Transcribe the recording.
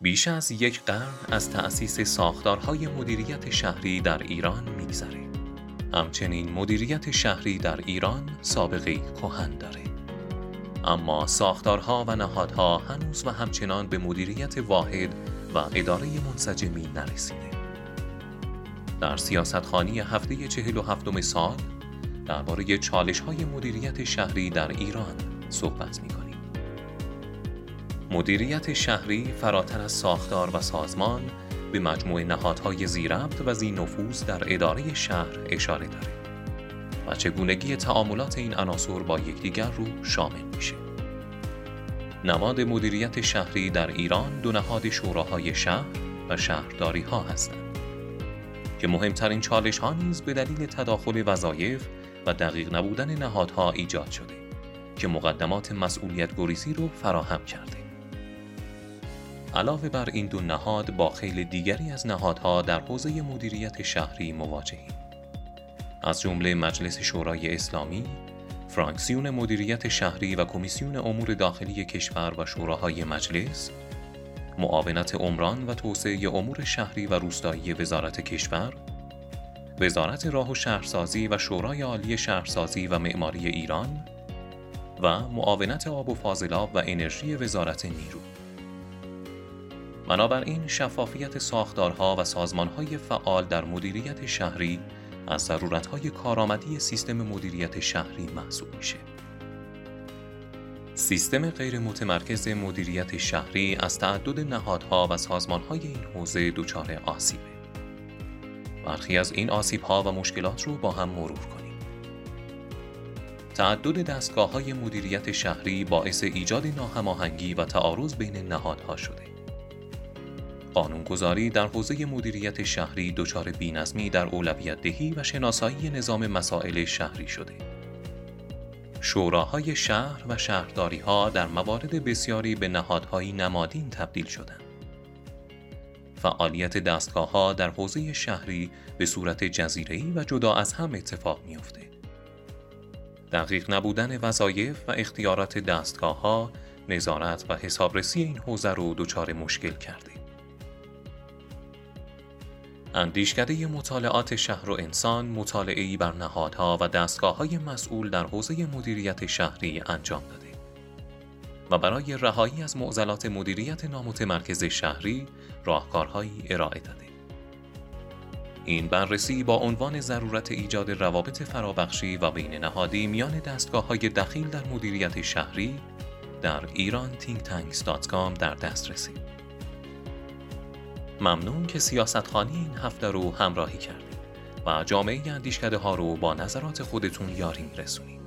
بیش از یک قرن از تأسیس ساختارهای مدیریت شهری در ایران میگذره. همچنین مدیریت شهری در ایران سابقه کهن داره. اما ساختارها و نهادها هنوز و همچنان به مدیریت واحد و اداره منسجمی نرسیده. در سیاستخانی هفته چهل و هفتم سال درباره چالش های مدیریت شهری در ایران صحبت می. مدیریت شهری فراتر از ساختار و سازمان به مجموع نهادهای زیربط و زی نفوذ در اداره شهر اشاره داره و چگونگی تعاملات این عناصر با یکدیگر رو شامل میشه. نماد مدیریت شهری در ایران دو نهاد شوراهای شهر و شهرداری ها هستند که مهمترین چالش ها نیز به دلیل تداخل وظایف و دقیق نبودن نهادها ایجاد شده که مقدمات مسئولیت گریزی رو فراهم کرده. علاوه بر این دو نهاد با خیلی دیگری از نهادها در حوزه مدیریت شهری مواجهیم. از جمله مجلس شورای اسلامی، فرانکسیون مدیریت شهری و کمیسیون امور داخلی کشور و شوراهای مجلس، معاونت عمران و توسعه امور شهری و روستایی وزارت کشور، وزارت راه و شهرسازی و شورای عالی شهرسازی و معماری ایران و معاونت آب و فاضلاب و انرژی وزارت نیرو. بنابراین شفافیت ساختارها و سازمانهای فعال در مدیریت شهری از ضرورتهای کارآمدی سیستم مدیریت شهری محسوب میشه. سیستم غیر متمرکز مدیریت شهری از تعدد نهادها و سازمانهای این حوزه دچار آسیبه. برخی از این آسیبها و مشکلات رو با هم مرور کنیم. تعدد دستگاه های مدیریت شهری باعث ایجاد ناهماهنگی و تعارض بین نهادها شده. قانونگذاری در حوزه مدیریت شهری دچار بینظمی در اولویت دهی و شناسایی نظام مسائل شهری شده. شوراهای شهر و شهرداری ها در موارد بسیاری به نهادهایی نمادین تبدیل شدند. فعالیت دستگاه ها در حوزه شهری به صورت جزیره‌ای و جدا از هم اتفاق میافته. دقیق نبودن وظایف و اختیارات دستگاه ها نظارت و حسابرسی این حوزه رو دچار مشکل کرده. اندیشکده مطالعات شهر و انسان مطالعه‌ای بر نهادها و دستگاه‌های مسئول در حوزه مدیریت شهری انجام داده و برای رهایی از معضلات مدیریت نامتمرکز شهری راهکارهایی ارائه داده. این بررسی با عنوان ضرورت ایجاد روابط فرابخشی و بین نهادی میان دستگاه های دخیل در مدیریت شهری در ایران thinktanks.com در دست رسید. ممنون که سیاستخانی این هفته رو همراهی کردید و جامعه اندیشکده ها رو با نظرات خودتون یاری میرسونید.